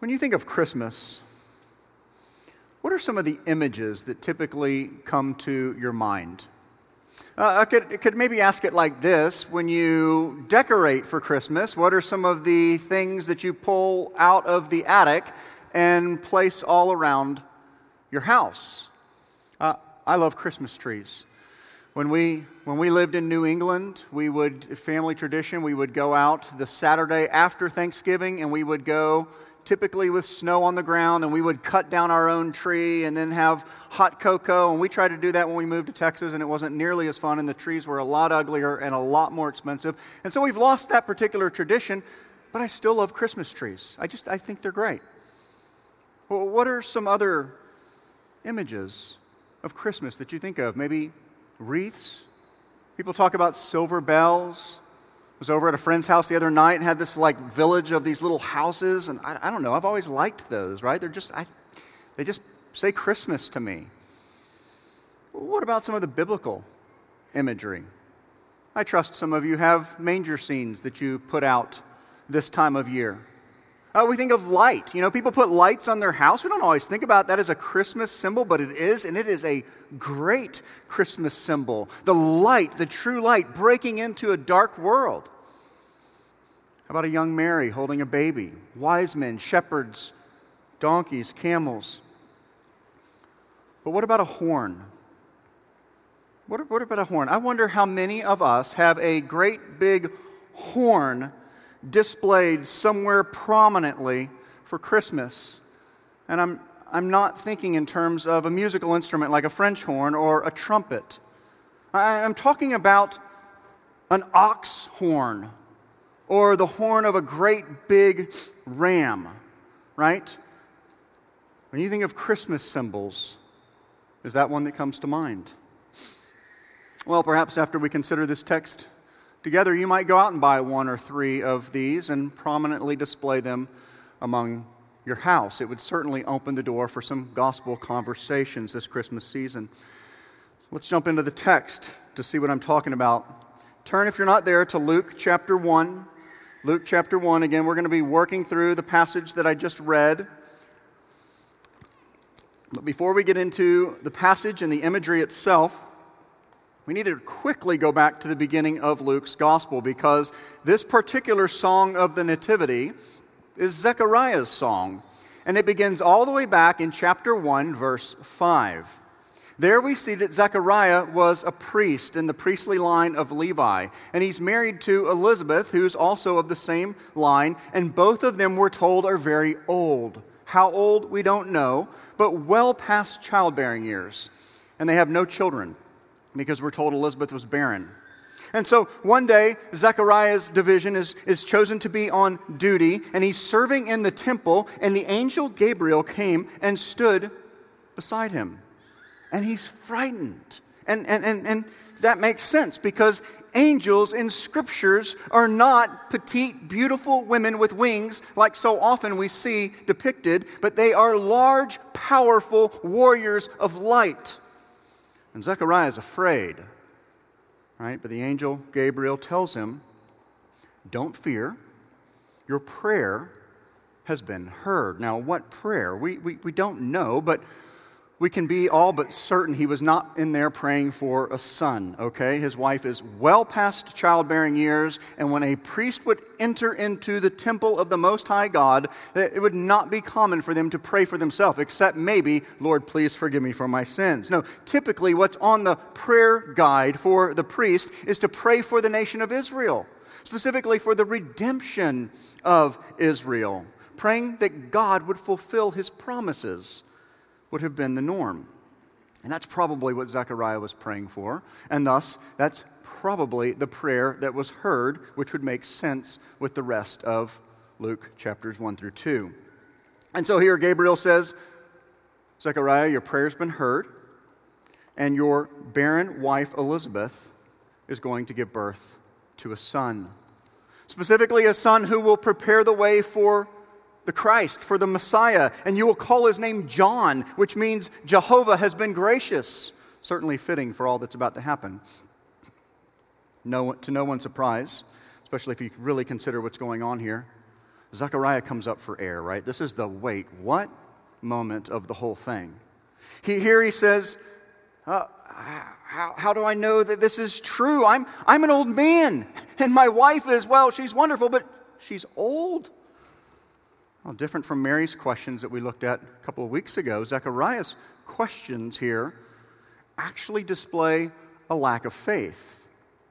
When you think of Christmas, what are some of the images that typically come to your mind? Uh, I, could, I could maybe ask it like this When you decorate for Christmas, what are some of the things that you pull out of the attic and place all around your house? Uh, I love Christmas trees. When we, when we lived in New England, we would, family tradition, we would go out the Saturday after Thanksgiving and we would go typically with snow on the ground, and we would cut down our own tree and then have hot cocoa. And we tried to do that when we moved to Texas, and it wasn't nearly as fun, and the trees were a lot uglier and a lot more expensive. And so we've lost that particular tradition, but I still love Christmas trees. I just I think they're great. Well, what are some other images of Christmas that you think of? Maybe wreaths? People talk about silver bells was over at a friend's house the other night and had this like village of these little houses and i, I don't know i've always liked those right? They're just I, they just say christmas to me. What about some of the biblical imagery? I trust some of you have manger scenes that you put out this time of year uh, we think of light. You know, people put lights on their house. We don't always think about that as a Christmas symbol, but it is, and it is a great Christmas symbol. The light, the true light, breaking into a dark world. How about a young Mary holding a baby? Wise men, shepherds, donkeys, camels. But what about a horn? What, what about a horn? I wonder how many of us have a great big horn displayed somewhere prominently for Christmas. And I'm, I'm not thinking in terms of a musical instrument like a French horn or a trumpet. I'm talking about an ox horn or the horn of a great big ram, right? When you think of Christmas symbols, is that one that comes to mind? Well, perhaps after we consider this text together, you might go out and buy one or three of these and prominently display them among your house. It would certainly open the door for some gospel conversations this Christmas season. Let's jump into the text to see what I'm talking about. Turn, if you're not there, to Luke chapter 1. Luke chapter 1. Again, we're going to be working through the passage that I just read. But before we get into the passage and the imagery itself, we need to quickly go back to the beginning of Luke's gospel because this particular song of the Nativity is Zechariah's song. And it begins all the way back in chapter 1, verse 5. There we see that Zechariah was a priest in the priestly line of Levi, and he's married to Elizabeth, who's also of the same line, and both of them, we're told, are very old. How old, we don't know, but well past childbearing years. And they have no children because we're told Elizabeth was barren. And so one day, Zechariah's division is, is chosen to be on duty, and he's serving in the temple, and the angel Gabriel came and stood beside him. And he's frightened. And, and, and, and that makes sense because angels in scriptures are not petite, beautiful women with wings like so often we see depicted, but they are large, powerful warriors of light. And Zechariah is afraid, right? But the angel Gabriel tells him, Don't fear, your prayer has been heard. Now, what prayer? We, we, we don't know, but we can be all but certain he was not in there praying for a son, okay? His wife is well past childbearing years, and when a priest would enter into the temple of the Most High God, it would not be common for them to pray for themselves, except maybe, Lord, please forgive me for my sins. No, typically what's on the prayer guide for the priest is to pray for the nation of Israel, specifically for the redemption of Israel, praying that God would fulfill his promises would have been the norm. And that's probably what Zechariah was praying for. And thus, that's probably the prayer that was heard, which would make sense with the rest of Luke chapters 1 through 2. And so here Gabriel says, Zechariah, your prayer's been heard, and your barren wife Elizabeth is going to give birth to a son. Specifically, a son who will prepare the way for the Christ, for the Messiah, and you will call his name John, which means Jehovah has been gracious. Certainly fitting for all that's about to happen. No, to no one's surprise, especially if you really consider what's going on here. Zechariah comes up for air, right? This is the wait, what moment of the whole thing. He, here he says, uh, how, how do I know that this is true? I'm, I'm an old man, and my wife is, well, she's wonderful, but she's old. Well, different from Mary's questions that we looked at a couple of weeks ago, Zechariah's questions here actually display a lack of faith.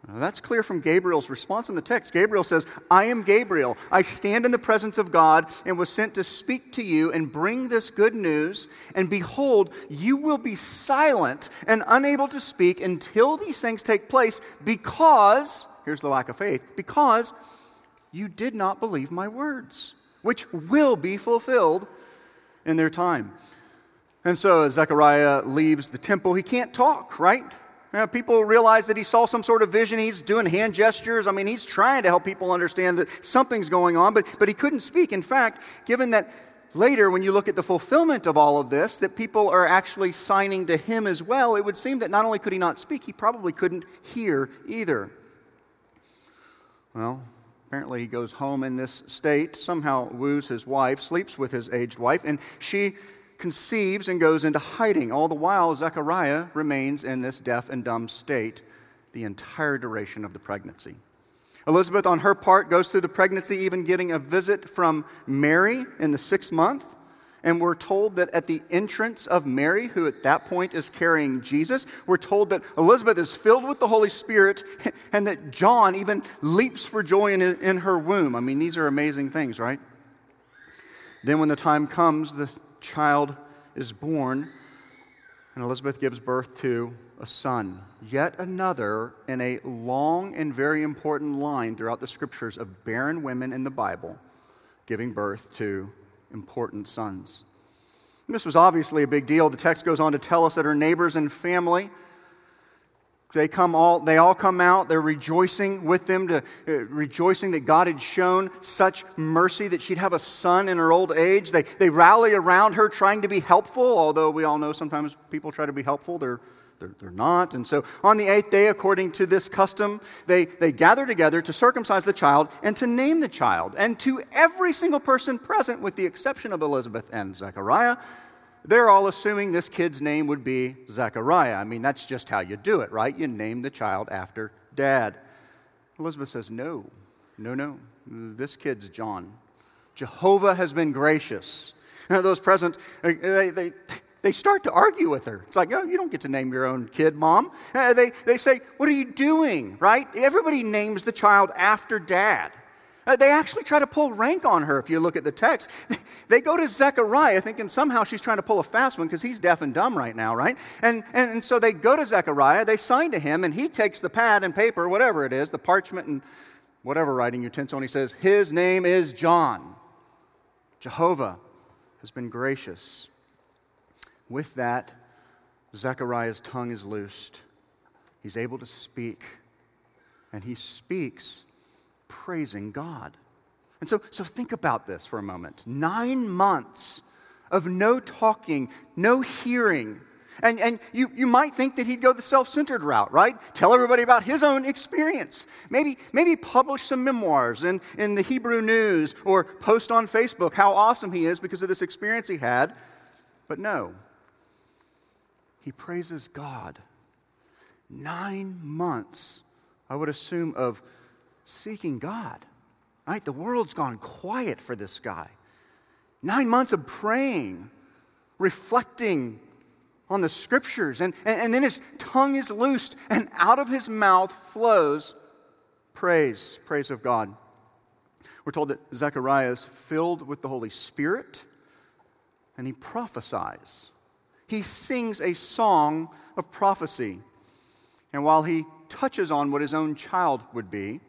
Now, that's clear from Gabriel's response in the text. Gabriel says, I am Gabriel. I stand in the presence of God and was sent to speak to you and bring this good news. And behold, you will be silent and unable to speak until these things take place because, here's the lack of faith, because you did not believe my words, which will be fulfilled in their time. And so as Zechariah leaves the temple, he can't talk, right? People realize that he saw some sort of vision. He's doing hand gestures. I mean, he's trying to help people understand that something's going on, but, but he couldn't speak. In fact, given that later, when you look at the fulfillment of all of this, that people are actually signing to him as well, it would seem that not only could he not speak, he probably couldn't hear either. Well, apparently he goes home in this state, somehow woos his wife, sleeps with his aged wife, and she conceives and goes into hiding. All the while, Zechariah remains in this deaf and dumb state the entire duration of the pregnancy. Elizabeth, on her part, goes through the pregnancy, even getting a visit from Mary in the sixth month. And we're told that at the entrance of Mary, who at that point is carrying Jesus, we're told that Elizabeth is filled with the Holy Spirit and that John even leaps for joy in, in her womb. I mean, these are amazing things, right? Then, when the time comes, the child is born, and Elizabeth gives birth to a son, yet another in a long and very important line throughout the scriptures of barren women in the Bible giving birth to important sons. And this was obviously a big deal. The text goes on to tell us that her neighbors and family they come all they all come out they're rejoicing with them to uh, rejoicing that god had shown such mercy that she'd have a son in her old age they, they rally around her trying to be helpful although we all know sometimes people try to be helpful they're they're, they're not. And so on the eighth day, according to this custom, they, they gather together to circumcise the child and to name the child. And to every single person present, with the exception of Elizabeth and Zechariah, they're all assuming this kid's name would be Zechariah. I mean, that's just how you do it, right? You name the child after dad. Elizabeth says, No, no, no. This kid's John. Jehovah has been gracious. Those present, uh, they, they, they start to argue with her. It's like, oh, you don't get to name your own kid, mom. Uh, they, they say, What are you doing, right? Everybody names the child after dad. Uh, they actually try to pull rank on her if you look at the text. They go to Zechariah thinking somehow she's trying to pull a fast one because he's deaf and dumb right now, right? And, and, and so they go to Zechariah, they sign to him, and he takes the pad and paper, whatever it is, the parchment and whatever writing utensil, and he says, His name is John. Jehovah has been gracious. With that, Zechariah's tongue is loosed. He's able to speak, and he speaks praising God. And so, so think about this for a moment. Nine months of no talking, no hearing. And, and you, you might think that he'd go the self centered route, right? Tell everybody about his own experience. Maybe, maybe publish some memoirs in, in the Hebrew News or post on Facebook how awesome he is because of this experience he had. But no, he praises God. Nine months, I would assume, of seeking God. Right? The world's gone quiet for this guy. Nine months of praying, reflecting on the scriptures, and, and, and then his tongue is loosed, and out of his mouth flows praise, praise of God. We're told that Zechariah is filled with the Holy Spirit, and he prophesies. He sings a song of prophecy. And while he touches on what his own child would be,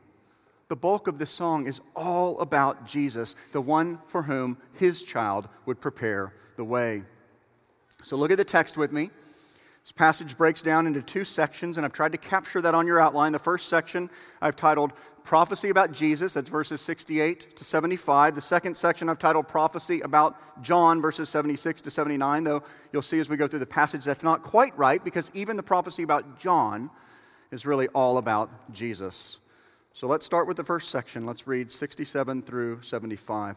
the bulk of this song is all about Jesus, the one for whom his child would prepare the way. So look at the text with me. This passage breaks down into two sections, and I've tried to capture that on your outline. The first section I've titled Prophecy About Jesus, that's verses 68 to 75. The second section I've titled Prophecy About John, verses 76 to 79, though you'll see as we go through the passage that's not quite right because even the prophecy about John is really all about Jesus. So let's start with the first section. Let's read 67 through 75.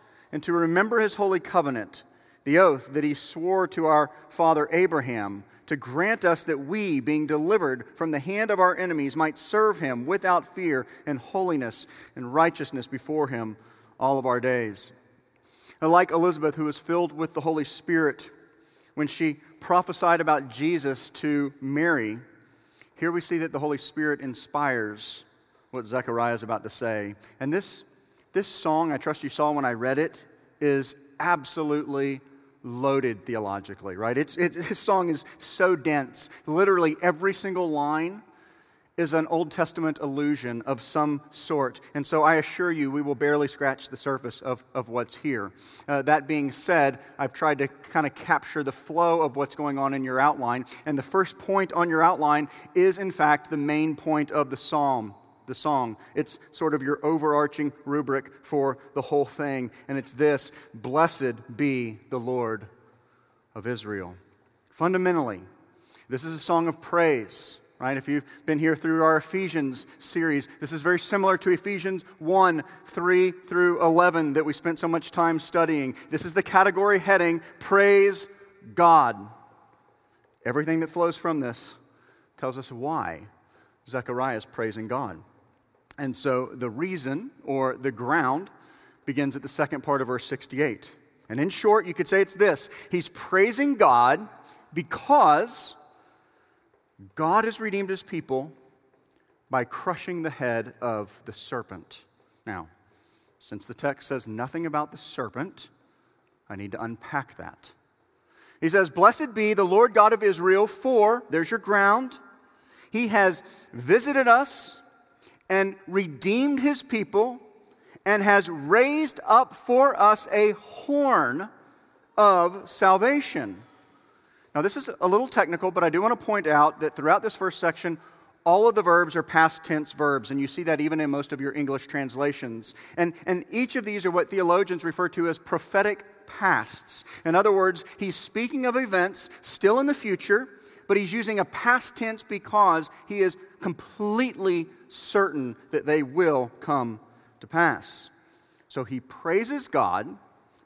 and to remember his holy covenant, the oath that he swore to our father Abraham, to grant us that we, being delivered from the hand of our enemies, might serve him without fear and holiness and righteousness before him all of our days. And like Elizabeth, who was filled with the Holy Spirit when she prophesied about Jesus to Mary, here we see that the Holy Spirit inspires what Zechariah is about to say. And this this song, I trust you saw when I read it, is absolutely loaded theologically, right? It's, it, this song is so dense. Literally every single line is an Old Testament allusion of some sort. And so I assure you, we will barely scratch the surface of, of what's here. Uh, that being said, I've tried to kind of capture the flow of what's going on in your outline. And the first point on your outline is, in fact, the main point of the psalm the song. It's sort of your overarching rubric for the whole thing. And it's this Blessed be the Lord of Israel. Fundamentally, this is a song of praise. Right? If you've been here through our Ephesians series, this is very similar to Ephesians 1 3 through 11 that we spent so much time studying. This is the category heading Praise God. Everything that flows from this tells us why Zechariah is praising God. And so the reason or the ground begins at the second part of verse 68. And in short, you could say it's this He's praising God because God has redeemed his people by crushing the head of the serpent. Now, since the text says nothing about the serpent, I need to unpack that. He says, Blessed be the Lord God of Israel, for, there's your ground, he has visited us and redeemed his people and has raised up for us a horn of salvation. Now, this is a little technical, but I do want to point out that throughout this first section, all of the verbs are past tense verbs, and you see that even in most of your English translations. And, and each of these are what theologians refer to as prophetic pasts. In other words, he's speaking of events still in the future, but he's using a past tense because he is completely certain that they will come to pass. So he praises God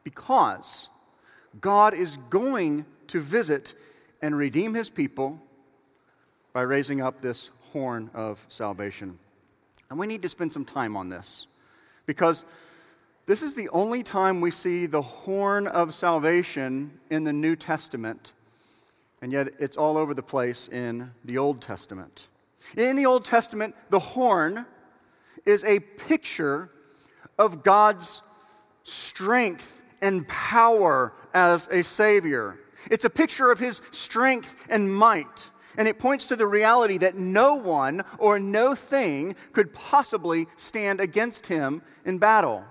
because God is going to visit and redeem his people by raising up this horn of salvation. And we need to spend some time on this because this is the only time we see the horn of salvation in the New Testament, and yet it's all over the place in the Old Testament. In the Old Testament, the horn is a picture of God's strength and power as a Savior. It's a picture of His strength and might. And it points to the reality that no one or no thing could possibly stand against Him in battle.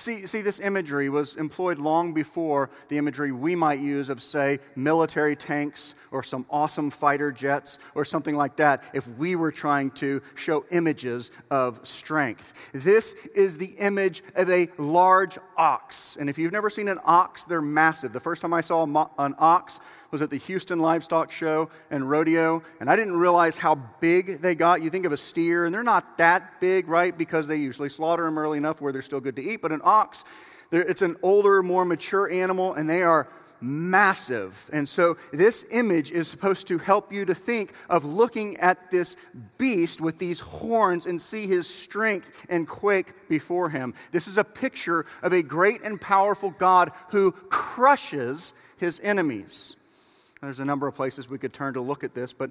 See, see, this imagery was employed long before the imagery we might use of, say, military tanks or some awesome fighter jets or something like that if we were trying to show images of strength. This is the image of a large ox. And if you've never seen an ox, they're massive. The first time I saw an ox, was at the Houston Livestock Show and Rodeo, and I didn't realize how big they got. You think of a steer, and they're not that big, right? Because they usually slaughter them early enough where they're still good to eat. But an ox, it's an older, more mature animal, and they are massive. And so this image is supposed to help you to think of looking at this beast with these horns and see his strength and quake before him. This is a picture of a great and powerful God who crushes his enemies. There's a number of places we could turn to look at this, but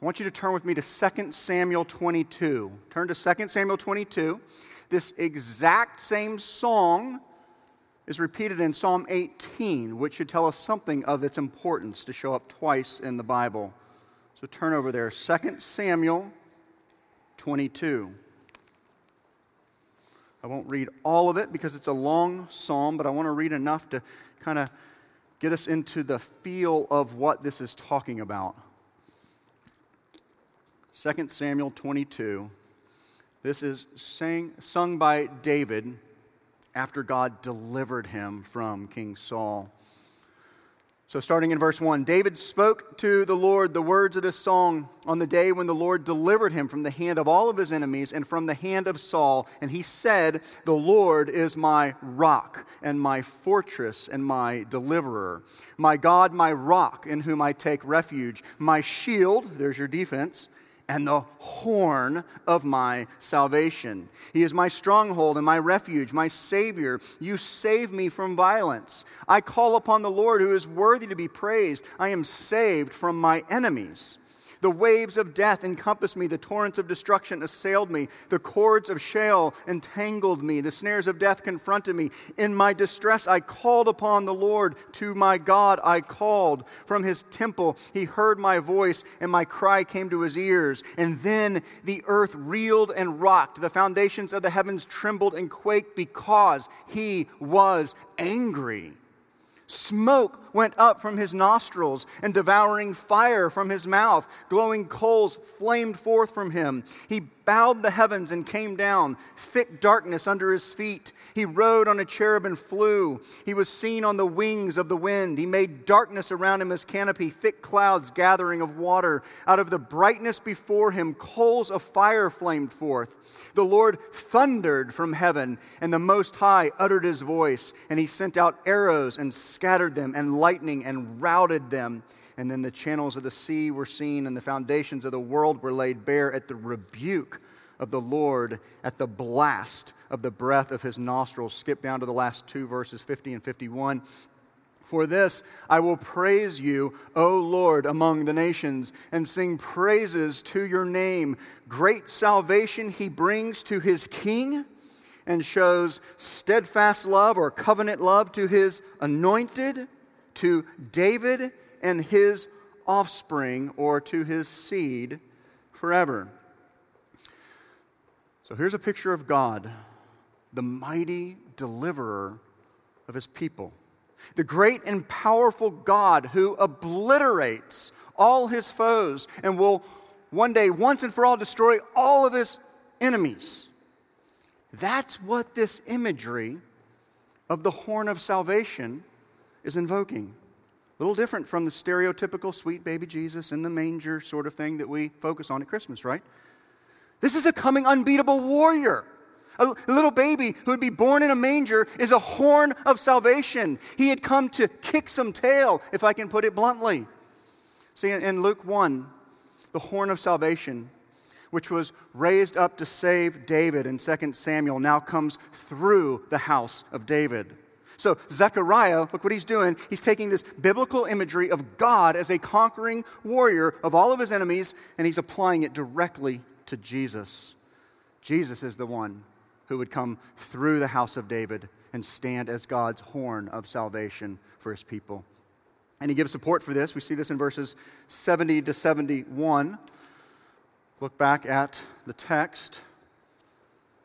I want you to turn with me to 2 Samuel 22. Turn to 2 Samuel 22. This exact same song is repeated in Psalm 18, which should tell us something of its importance to show up twice in the Bible. So turn over there. 2 Samuel 22. I won't read all of it because it's a long psalm, but I want to read enough to kind of get us into the feel of what this is talking about. 2 Samuel 22. This is sang, sung by David after God delivered him from King Saul. So, starting in verse 1, David spoke to the Lord the words of this song on the day when the Lord delivered him from the hand of all of his enemies and from the hand of Saul. And he said, The Lord is my rock and my fortress and my deliverer, my God, my rock in whom I take refuge, my shield, there's your defense, and the horn of my salvation. He is my stronghold and my refuge, my Savior. You save me from violence. I call upon the Lord who is worthy to be praised. I am saved from my enemies. The waves of death encompassed me. The torrents of destruction assailed me. The cords of Sheol entangled me. The snares of death confronted me. In my distress, I called upon the Lord. To my God, I called. From his temple, he heard my voice, and my cry came to his ears. And then the earth reeled and rocked. The foundations of the heavens trembled and quaked because he was angry. Smoke went up from his nostrils, and devouring fire from his mouth. Glowing coals flamed forth from him. He bowed the heavens and came down, thick darkness under his feet. He rode on a cherub and flew. He was seen on the wings of the wind. He made darkness around him as canopy, thick clouds gathering of water. Out of the brightness before him, coals of fire flamed forth. The Lord thundered from heaven, and the Most High uttered his voice, and he sent out arrows and scattered them, and lightning and routed them. And then the channels of the sea were seen, and the foundations of the world were laid bare at the rebuke of the Lord, at the blast of the breath of his nostrils. Skip down to the last two verses, 50 and 51. For this I will praise you, O Lord, among the nations, and sing praises to your name. Great salvation he brings to his king and shows steadfast love or covenant love to his anointed, to David and his offspring or to his seed forever. So here's a picture of God, the mighty deliverer of his people, the great and powerful God who obliterates all his foes and will one day, once and for all, destroy all of his enemies. That's what this imagery of the horn of salvation is invoking. A little different from the stereotypical sweet baby Jesus in the manger sort of thing that we focus on at Christmas, right? This is a coming unbeatable warrior. A little baby who would be born in a manger is a horn of salvation. He had come to kick some tail, if I can put it bluntly. See, in Luke 1, the horn of salvation, which was raised up to save David in 2 Samuel, now comes through the house of David. So, Zechariah, look what he's doing. He's taking this biblical imagery of God as a conquering warrior of all of his enemies, and he's applying it directly to Jesus. Jesus is the one who would come through the house of David and stand as God's horn of salvation for his people. And he gives support for this. We see this in verses 70 to 71. Look back at the text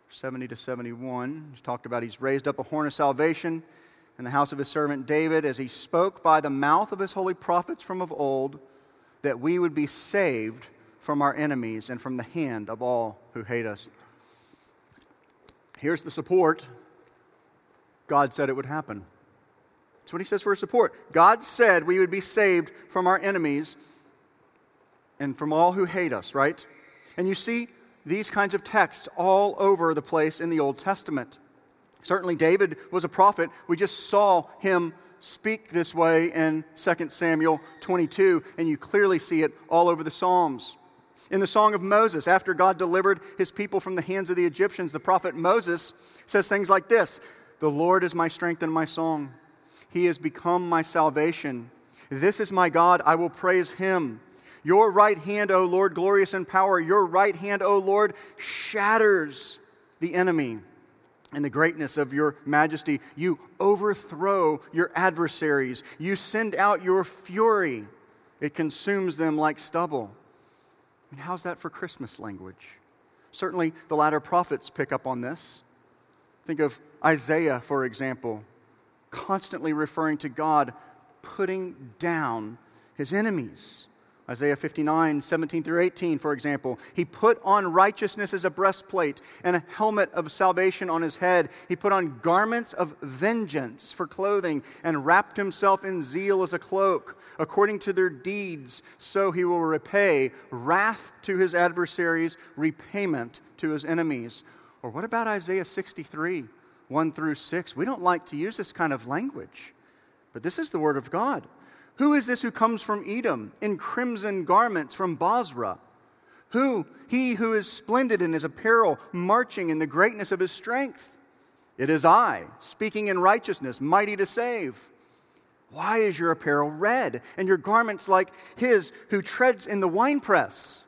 70 to 71. He's talked about he's raised up a horn of salvation in the house of his servant David as he spoke by the mouth of his holy prophets from of old that we would be saved from our enemies and from the hand of all who hate us. Here's the support God said it would happen. That's what he says for his support. God said we would be saved from our enemies and from all who hate us, right? And you see these kinds of texts all over the place in the Old Testament. Certainly, David was a prophet. We just saw him speak this way in 2 Samuel 22, and you clearly see it all over the Psalms. In the Song of Moses, after God delivered his people from the hands of the Egyptians, the prophet Moses says things like this The Lord is my strength and my song. He has become my salvation. This is my God, I will praise him. Your right hand, O Lord, glorious in power, your right hand, O Lord, shatters the enemy and the greatness of your majesty. You overthrow your adversaries. You send out your fury. It consumes them like stubble. Mean, how's that for Christmas language? Certainly, the latter prophets pick up on this. Think of Isaiah, for example, constantly referring to God putting down his enemies. Isaiah 59, 17 through 18, for example. He put on righteousness as a breastplate and a helmet of salvation on his head. He put on garments of vengeance for clothing and wrapped himself in zeal as a cloak. According to their deeds, so he will repay wrath to his adversaries, repayment to his enemies. Or what about Isaiah 63, 1 through 6? We don't like to use this kind of language, but this is the word of God. Who is this who comes from Edom in crimson garments from Bozrah? Who? He who is splendid in his apparel, marching in the greatness of his strength. It is I, speaking in righteousness, mighty to save. Why is your apparel red, and your garments like his who treads in the winepress?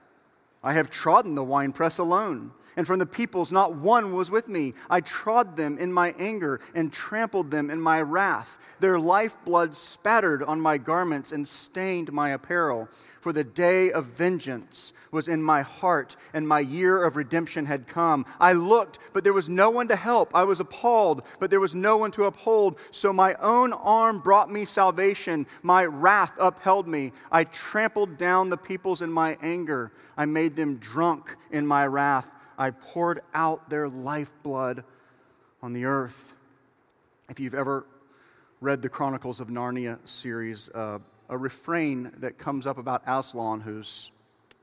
I have trodden the winepress alone and from the peoples not one was with me. I trod them in my anger and trampled them in my wrath. Their lifeblood spattered on my garments and stained my apparel. For the day of vengeance was in my heart, and my year of redemption had come. I looked, but there was no one to help. I was appalled, but there was no one to uphold. So my own arm brought me salvation. My wrath upheld me. I trampled down the peoples in my anger. I made them drunk in my wrath. I poured out their lifeblood on the earth. If you've ever read the Chronicles of Narnia series, uh, a refrain that comes up about Aslan, who's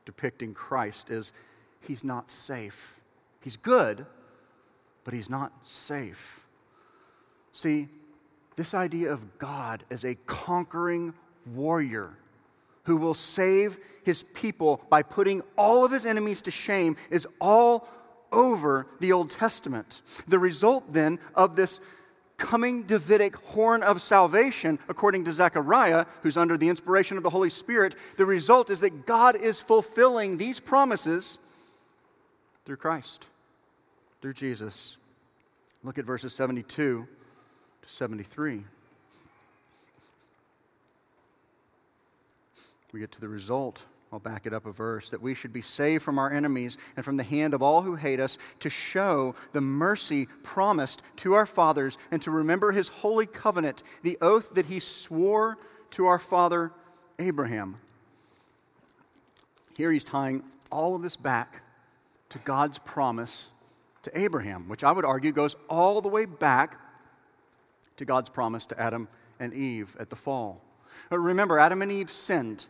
depicting Christ, is he's not safe. He's good, but he's not safe. See, this idea of God as a conquering warrior who will save his people by putting all of his enemies to shame is all over the Old Testament. The result then of this coming Davidic horn of salvation, according to Zechariah, who's under the inspiration of the Holy Spirit, the result is that God is fulfilling these promises through Christ, through Jesus. Look at verses 72 to 73. We get to the result. I'll back it up a verse that we should be saved from our enemies and from the hand of all who hate us to show the mercy promised to our fathers and to remember his holy covenant, the oath that he swore to our father Abraham. Here he's tying all of this back to God's promise to Abraham, which I would argue goes all the way back to God's promise to Adam and Eve at the fall. Remember, Adam and Eve sinned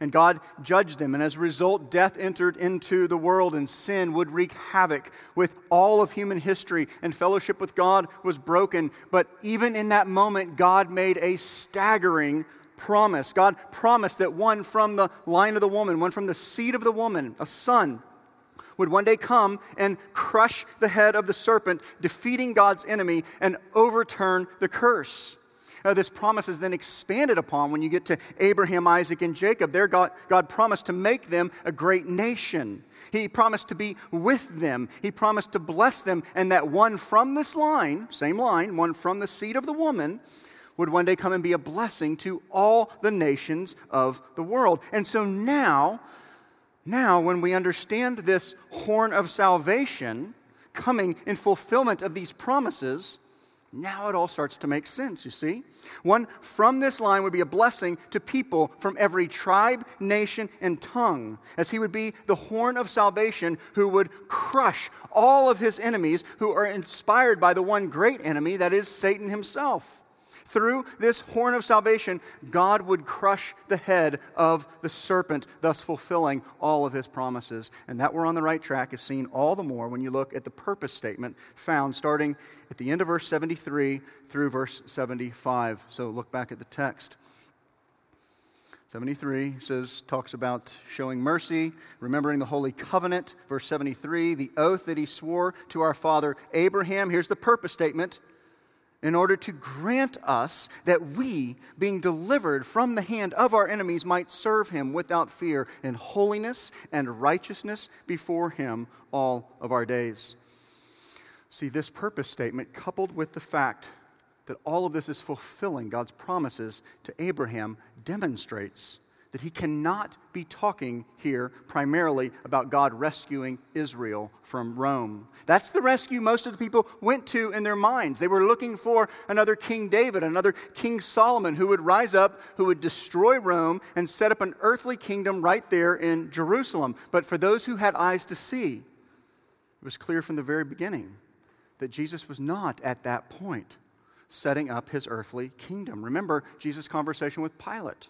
and God judged them. And as a result, death entered into the world, and sin would wreak havoc with all of human history, and fellowship with God was broken. But even in that moment, God made a staggering promise. God promised that one from the line of the woman, one from the seed of the woman, a son, would one day come and crush the head of the serpent, defeating God's enemy and overturn the curse. Uh, this promise is then expanded upon when you get to Abraham, Isaac, and Jacob. There, God, God promised to make them a great nation. He promised to be with them. He promised to bless them, and that one from this line, same line, one from the seed of the woman, would one day come and be a blessing to all the nations of the world. And so now, now when we understand this horn of salvation coming in fulfillment of these promises, now it all starts to make sense, you see. One from this line would be a blessing to people from every tribe, nation, and tongue, as he would be the horn of salvation who would crush all of his enemies who are inspired by the one great enemy, that is Satan himself. Through this horn of salvation, God would crush the head of the serpent, thus fulfilling all of his promises. And that we're on the right track is seen all the more when you look at the purpose statement found starting at the end of verse 73 through verse 75. So look back at the text. 73 says talks about showing mercy remembering the holy covenant verse 73 the oath that he swore to our father abraham here's the purpose statement in order to grant us that we, being delivered from the hand of our enemies, might serve him without fear in holiness and righteousness before him all of our days. See, this purpose statement, coupled with the fact that all of this is fulfilling God's promises to Abraham, demonstrates that he cannot be talking here primarily about God rescuing Israel from Rome. That's the rescue most of the people went to in their minds. They were looking for another King David, another King Solomon who would rise up, who would destroy Rome and set up an earthly kingdom right there in Jerusalem. But for those who had eyes to see, it was clear from the very beginning that Jesus was not at that point setting up his earthly kingdom. Remember Jesus' conversation with Pilate.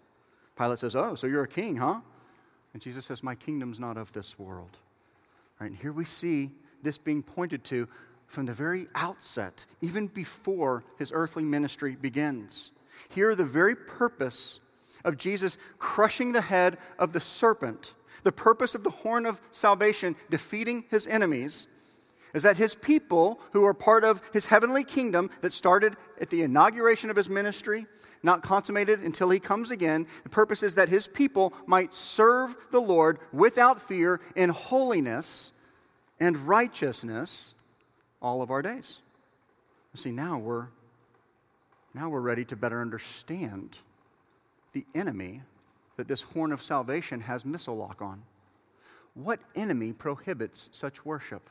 Pilate says, Oh, so you're a king, huh? And Jesus says, My kingdom's not of this world. Right, and here we see this being pointed to from the very outset, even before his earthly ministry begins. Here, the very purpose of Jesus crushing the head of the serpent, the purpose of the horn of salvation defeating his enemies, is that his people, who are part of his heavenly kingdom that started at the inauguration of his ministry, not consummated until he comes again, the purpose is that his people might serve the Lord without fear in holiness and righteousness all of our days. See, now we're now we're ready to better understand the enemy that this horn of salvation has missile lock on. What enemy prohibits such worship?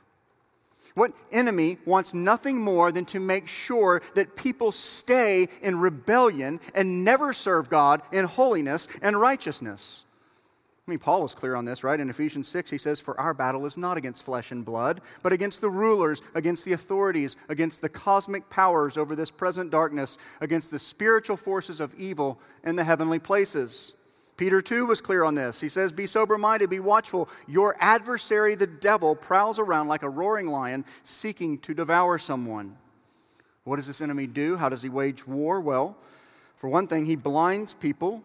What enemy wants nothing more than to make sure that people stay in rebellion and never serve God in holiness and righteousness? I mean, Paul is clear on this, right? In Ephesians 6, he says, For our battle is not against flesh and blood, but against the rulers, against the authorities, against the cosmic powers over this present darkness, against the spiritual forces of evil in the heavenly places. Peter, too, was clear on this. He says, Be sober minded, be watchful. Your adversary, the devil, prowls around like a roaring lion seeking to devour someone. What does this enemy do? How does he wage war? Well, for one thing, he blinds people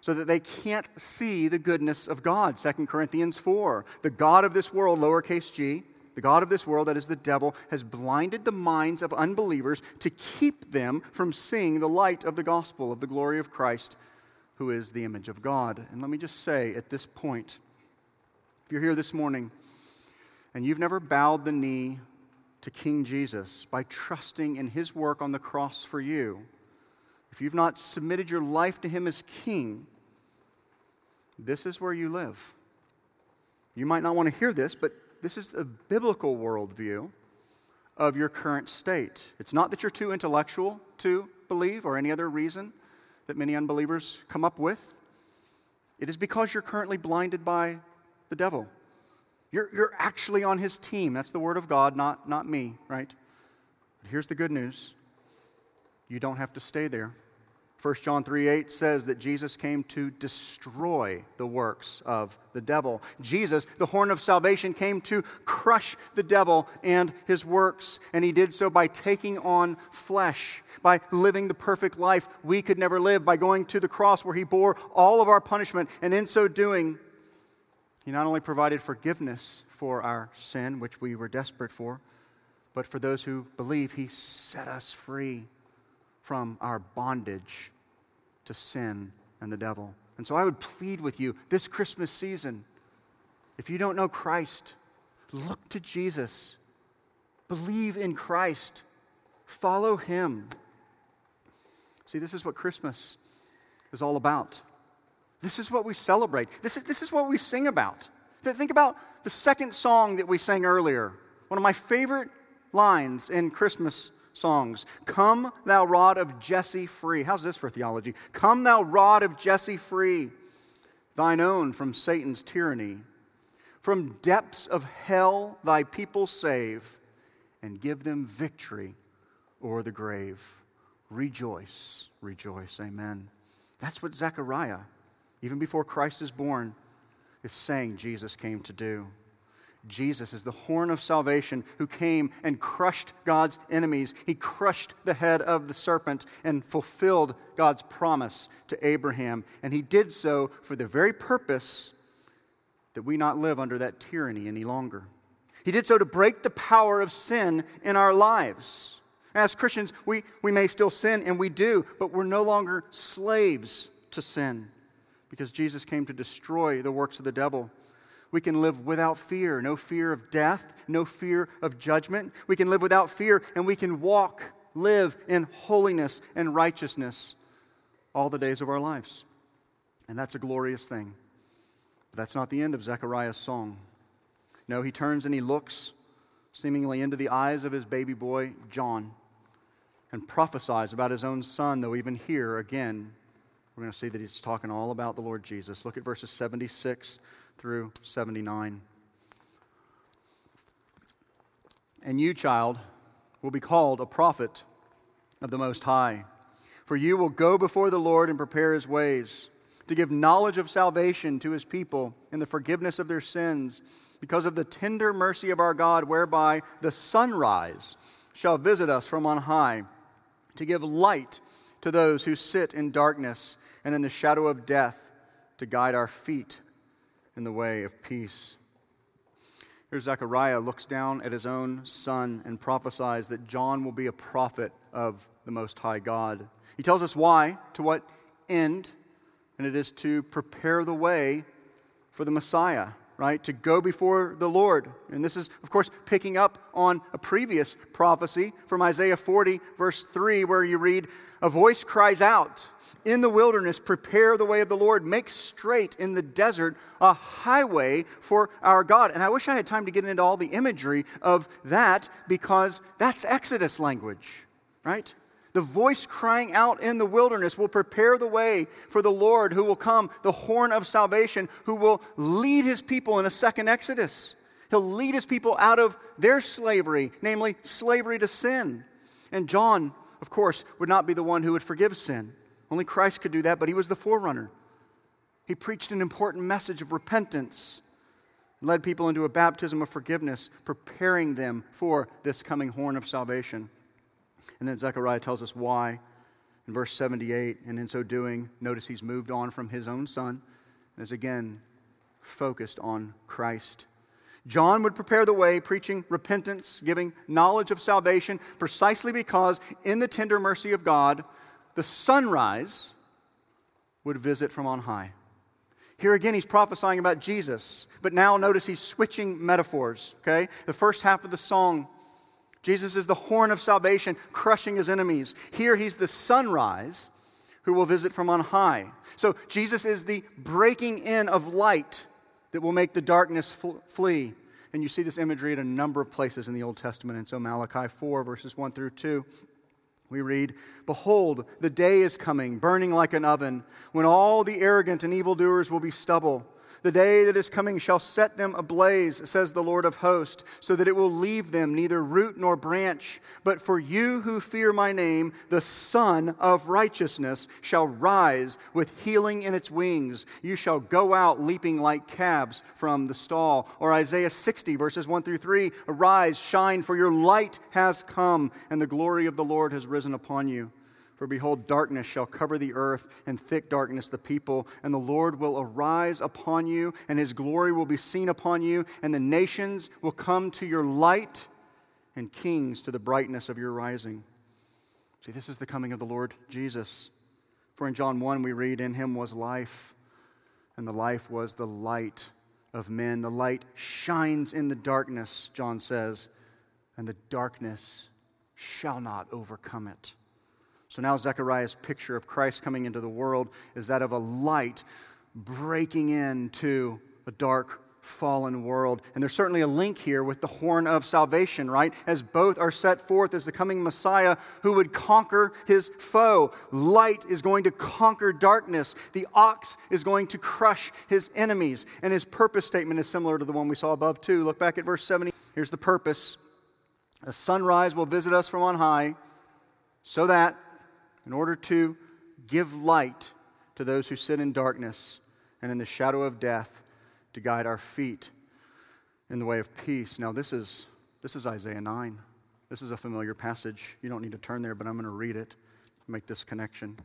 so that they can't see the goodness of God. 2 Corinthians 4. The God of this world, lowercase g, the God of this world, that is the devil, has blinded the minds of unbelievers to keep them from seeing the light of the gospel of the glory of Christ who is the image of God. And let me just say at this point if you're here this morning and you've never bowed the knee to King Jesus by trusting in his work on the cross for you, if you've not submitted your life to him as king, this is where you live. You might not want to hear this, but this is a biblical worldview of your current state. It's not that you're too intellectual to believe or any other reason that many unbelievers come up with? It is because you're currently blinded by the devil. You're, you're actually on his team. That's the word of God, not, not me, right? But here's the good news you don't have to stay there. 1 John 3 8 says that Jesus came to destroy the works of the devil. Jesus, the horn of salvation, came to crush the devil and his works. And he did so by taking on flesh, by living the perfect life we could never live, by going to the cross where he bore all of our punishment. And in so doing, he not only provided forgiveness for our sin, which we were desperate for, but for those who believe, he set us free from our bondage to sin and the devil. And so I would plead with you this Christmas season if you don't know Christ, look to Jesus, believe in Christ, follow him. See, this is what Christmas is all about. This is what we celebrate. This is, this is what we sing about. Think about the second song that we sang earlier. One of my favorite lines in Christmas songs. Come, thou rod of Jesse, free. How's this for theology? Come, thou rod of Jesse, free, thine own from Satan's tyranny. From depths of hell, thy people save, and give them victory o'er the grave. Rejoice, rejoice. Amen. That's what Zechariah, even before Christ is born, is saying Jesus came to do. Jesus is the horn of salvation who came and crushed God's enemies. He crushed the head of the serpent and fulfilled God's promise to Abraham. And he did so for the very purpose that we not live under that tyranny any longer. He did so to break the power of sin in our lives. As Christians, we, we may still sin, and we do, but we're no longer slaves to sin because Jesus came to destroy the works of the devil. We can live without fear, no fear of death, no fear of judgment. We can live without fear and we can walk, live in holiness and righteousness all the days of our lives. And that's a glorious thing. But that's not the end of Zechariah's song. No, he turns and he looks seemingly into the eyes of his baby boy, John, and prophesies about his own son, though even here, again, we're going to see that he's talking all about the Lord Jesus. Look at verses 76 through 79. And you, child, will be called a prophet of the Most High. For you will go before the Lord and prepare his ways, to give knowledge of salvation to his people and the forgiveness of their sins, because of the tender mercy of our God, whereby the sunrise shall visit us from on high, to give light to those who sit in darkness and in the shadow of death, to guide our feet in the way of peace. Here, Zechariah looks down at his own son and prophesies that John will be a prophet of the Most High God. He tells us why, to what end, and it is to prepare the way for the Messiah, right? To go before the Lord. And this is, of course, picking up on a previous prophecy from Isaiah 40, verse 3, where you read, A voice cries out, in the wilderness, prepare the way of the Lord. Make straight in the desert a highway for our God. And I wish I had time to get into all the imagery of that because that's Exodus language, right? The voice crying out in the wilderness will prepare the way for the Lord who will come, the horn of salvation, who will lead his people in a second Exodus. He'll lead his people out of their slavery, namely slavery to sin. And John, of course, would not be the one who would forgive sin. Only Christ could do that, but he was the forerunner. He preached an important message of repentance, led people into a baptism of forgiveness, preparing them for this coming horn of salvation. And then Zechariah tells us why in verse 78. And in so doing, notice he's moved on from his own son and is again focused on Christ. John would prepare the way, preaching repentance, giving knowledge of salvation, precisely because in the tender mercy of God, the sunrise would visit from on high. Here again, he's prophesying about Jesus, but now notice he's switching metaphors, okay? The first half of the song, Jesus is the horn of salvation, crushing his enemies. Here he's the sunrise who will visit from on high. So Jesus is the breaking in of light that will make the darkness flee. And you see this imagery at a number of places in the Old Testament. And so Malachi 4, verses 1 through 2 we read, Behold, the day is coming, burning like an oven, when all the arrogant and evildoers will be stubble. The day that is coming shall set them ablaze, says the Lord of hosts, so that it will leave them neither root nor branch. But for you who fear my name, the Sun of righteousness shall rise with healing in its wings. You shall go out leaping like calves from the stall. Or Isaiah 60, verses 1 through 3 Arise, shine, for your light has come, and the glory of the Lord has risen upon you. For behold, darkness shall cover the earth, and thick darkness the people. And the Lord will arise upon you, and his glory will be seen upon you, and the nations will come to your light, and kings to the brightness of your rising. See, this is the coming of the Lord Jesus. For in John 1, we read, In him was life, and the life was the light of men. The light shines in the darkness, John says, and the darkness shall not overcome it. So now Zechariah's picture of Christ coming into the world is that of a light breaking into a dark, fallen world. And there's certainly a link here with the horn of salvation, right? As both are set forth as the coming Messiah who would conquer his foe. Light is going to conquer darkness, the ox is going to crush his enemies. And his purpose statement is similar to the one we saw above, too. Look back at verse 70. Here's the purpose A sunrise will visit us from on high, so that in order to give light to those who sit in darkness and in the shadow of death, to guide our feet in the way of peace. Now, this is, this is Isaiah 9. This is a familiar passage. You don't need to turn there, but I'm going to read it, make this connection.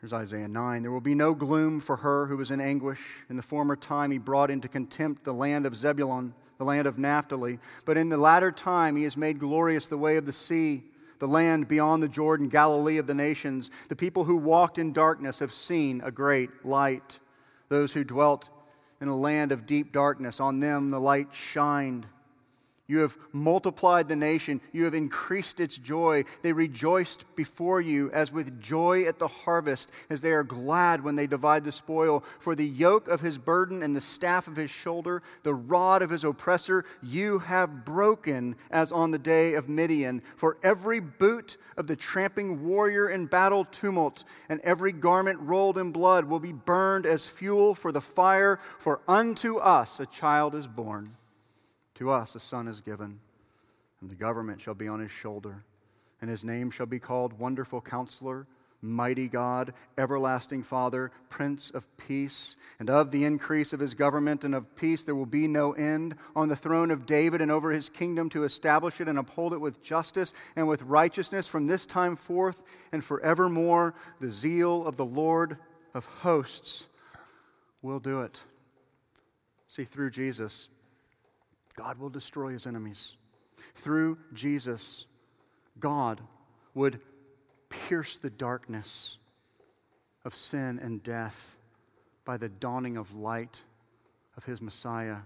Here's Isaiah 9. There will be no gloom for her who was in anguish. In the former time, he brought into contempt the land of Zebulun, the land of Naphtali. But in the latter time, he has made glorious the way of the sea the land beyond the Jordan, Galilee of the nations. The people who walked in darkness have seen a great light. Those who dwelt in a land of deep darkness, on them the light shined. You have multiplied the nation. You have increased its joy. They rejoiced before you as with joy at the harvest, as they are glad when they divide the spoil. For the yoke of his burden and the staff of his shoulder, the rod of his oppressor, you have broken as on the day of Midian. For every boot of the tramping warrior in battle tumult, and every garment rolled in blood will be burned as fuel for the fire. For unto us a child is born to us a son is given, and the government shall be on his shoulder, and his name shall be called Wonderful Counselor, Mighty God, Everlasting Father, Prince of Peace. And of the increase of his government and of peace there will be no end on the throne of David and over his kingdom to establish it and uphold it with justice and with righteousness from this time forth and forevermore. The zeal of the Lord of hosts will do it. See, through Jesus, God will destroy his enemies. Through Jesus, God would pierce the darkness of sin and death by the dawning of light of his Messiah.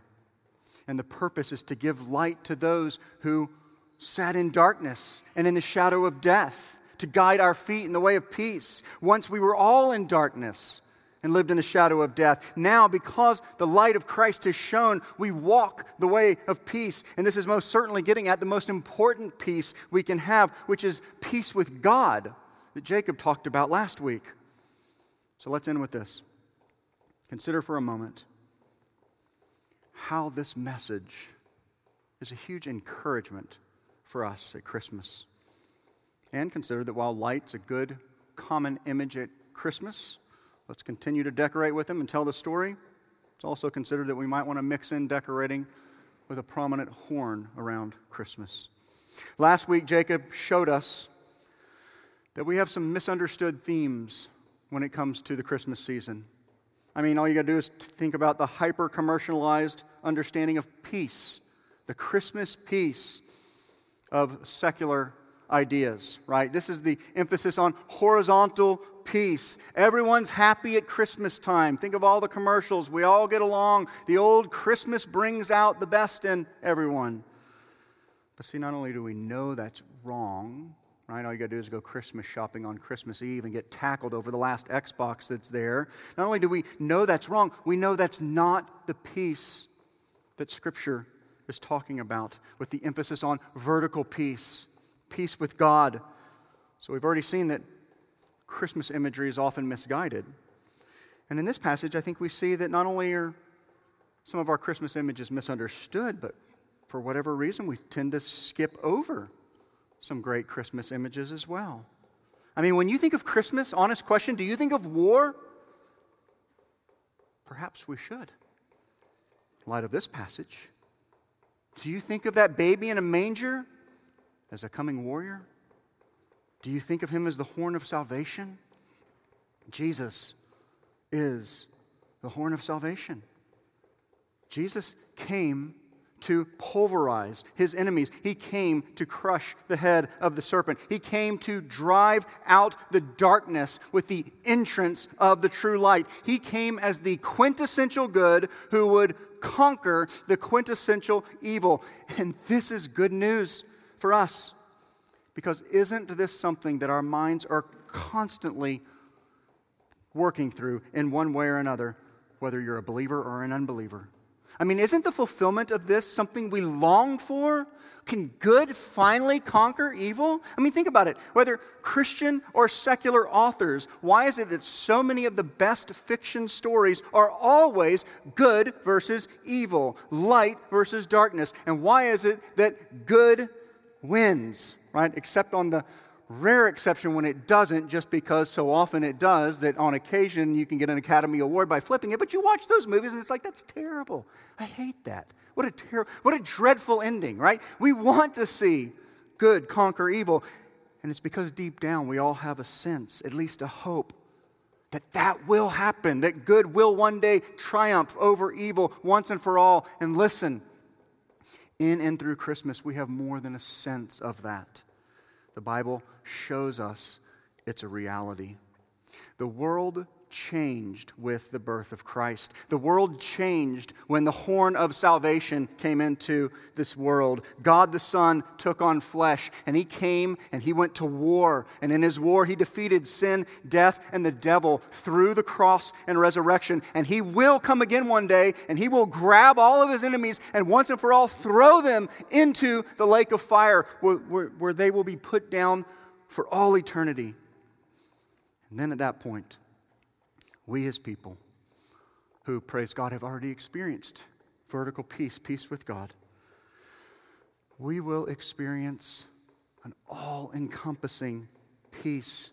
And the purpose is to give light to those who sat in darkness and in the shadow of death, to guide our feet in the way of peace. Once we were all in darkness, and lived in the shadow of death. Now, because the light of Christ has shone, we walk the way of peace. And this is most certainly getting at the most important peace we can have, which is peace with God that Jacob talked about last week. So let's end with this. Consider for a moment how this message is a huge encouragement for us at Christmas. And consider that while light's a good common image at Christmas, Let's continue to decorate with them and tell the story. It's also considered that we might want to mix in decorating with a prominent horn around Christmas. Last week, Jacob showed us that we have some misunderstood themes when it comes to the Christmas season. I mean, all you got to do is think about the hyper commercialized understanding of peace, the Christmas peace of secular ideas, right? This is the emphasis on horizontal peace. Everyone's happy at Christmas time. Think of all the commercials. We all get along. The old Christmas brings out the best in everyone. But see, not only do we know that's wrong, right? All you got to do is go Christmas shopping on Christmas Eve and get tackled over the last Xbox that's there. Not only do we know that's wrong, we know that's not the peace that Scripture is talking about, with the emphasis on vertical peace, peace with God. So we've already seen that Christmas imagery is often misguided. And in this passage, I think we see that not only are some of our Christmas images misunderstood, but for whatever reason, we tend to skip over some great Christmas images as well. I mean, when you think of Christmas, honest question, do you think of war? Perhaps we should, in light of this passage. Do you think of that baby in a manger as a coming warrior? Do you think of him as the horn of salvation? Jesus is the horn of salvation. Jesus came to pulverize his enemies. He came to crush the head of the serpent. He came to drive out the darkness with the entrance of the true light. He came as the quintessential good who would conquer the quintessential evil. And this is good news for us. Because isn't this something that our minds are constantly working through in one way or another, whether you're a believer or an unbeliever? I mean, isn't the fulfillment of this something we long for? Can good finally conquer evil? I mean, think about it. Whether Christian or secular authors, why is it that so many of the best fiction stories are always good versus evil, light versus darkness? And why is it that good wins? right? Except on the rare exception when it doesn't, just because so often it does that on occasion you can get an Academy Award by flipping it. But you watch those movies and it's like, that's terrible. I hate that. What a terrible, what a dreadful ending, right? We want to see good conquer evil. And it's because deep down we all have a sense, at least a hope, that that will happen, that good will one day triumph over evil once and for all. And listen, in and through Christmas, we have more than a sense of that. The Bible shows us it's a reality. The world changed with the birth of Christ. The world changed when the horn of salvation came into this world. God the Son took on flesh, and He came and He went to war. And in His war, He defeated sin, death, and the devil through the cross and resurrection. And He will come again one day, and He will grab all of His enemies and once and for all throw them into the lake of fire where, where, where they will be put down for all eternity. And then at that point, we as people who, praise God, have already experienced vertical peace, peace with God, we will experience an all encompassing peace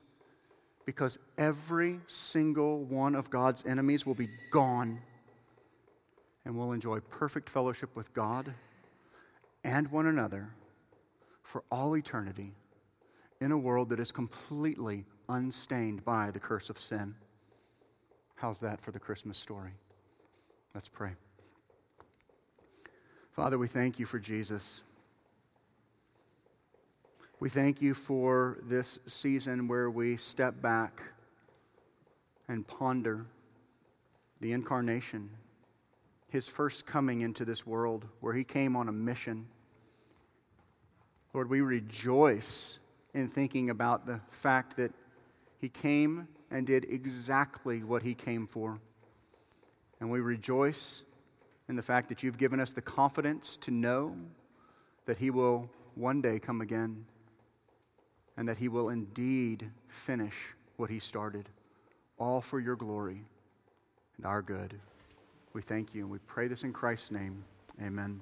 because every single one of God's enemies will be gone and we'll enjoy perfect fellowship with God and one another for all eternity in a world that is completely unstained by the curse of sin. How's that for the Christmas story? Let's pray. Father, we thank you for Jesus. We thank you for this season where we step back and ponder the incarnation, his first coming into this world, where he came on a mission. Lord, we rejoice in thinking about the fact that he came and did exactly what he came for. And we rejoice in the fact that you've given us the confidence to know that he will one day come again and that he will indeed finish what he started, all for your glory and our good. We thank you and we pray this in Christ's name. Amen.